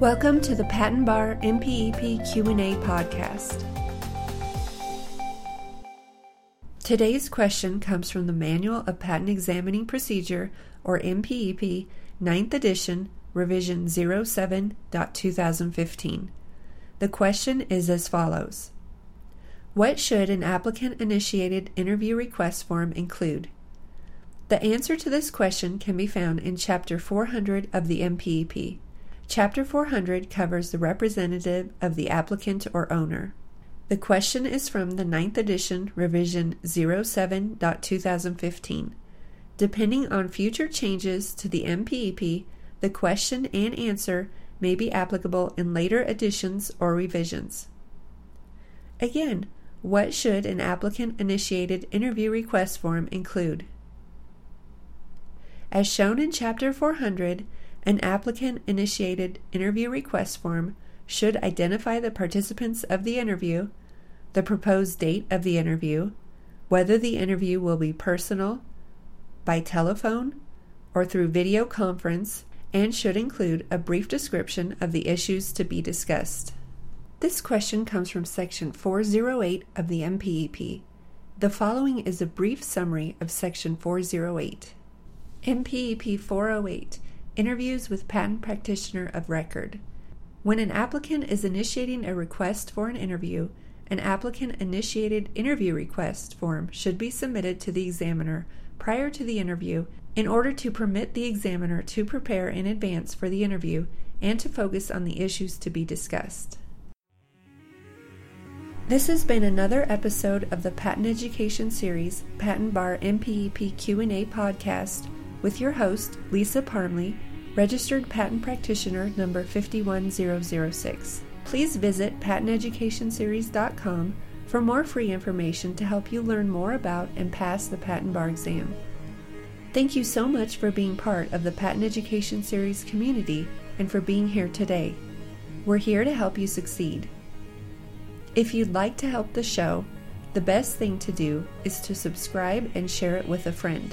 Welcome to the Patent Bar MPEP Q&A podcast. Today's question comes from the Manual of Patent Examining Procedure or MPEP 9th edition, revision 07.2015. The question is as follows: What should an applicant initiated interview request form include? The answer to this question can be found in chapter 400 of the MPEP. Chapter 400 covers the representative of the applicant or owner. The question is from the 9th edition, revision 07.2015. Depending on future changes to the MPEP, the question and answer may be applicable in later editions or revisions. Again, what should an applicant initiated interview request form include? As shown in Chapter 400, an applicant initiated interview request form should identify the participants of the interview, the proposed date of the interview, whether the interview will be personal, by telephone, or through video conference, and should include a brief description of the issues to be discussed. This question comes from Section 408 of the MPEP. The following is a brief summary of Section 408. MPEP 408 Interviews with Patent Practitioner of Record. When an applicant is initiating a request for an interview, an applicant initiated interview request form should be submitted to the examiner prior to the interview in order to permit the examiner to prepare in advance for the interview and to focus on the issues to be discussed. This has been another episode of the Patent Education Series Patent Bar MPEP Q&A podcast with your host, Lisa Parmley, Registered Patent Practitioner number 51006. Please visit patenteducationseries.com for more free information to help you learn more about and pass the patent bar exam. Thank you so much for being part of the Patent Education Series community and for being here today. We're here to help you succeed. If you'd like to help the show, the best thing to do is to subscribe and share it with a friend.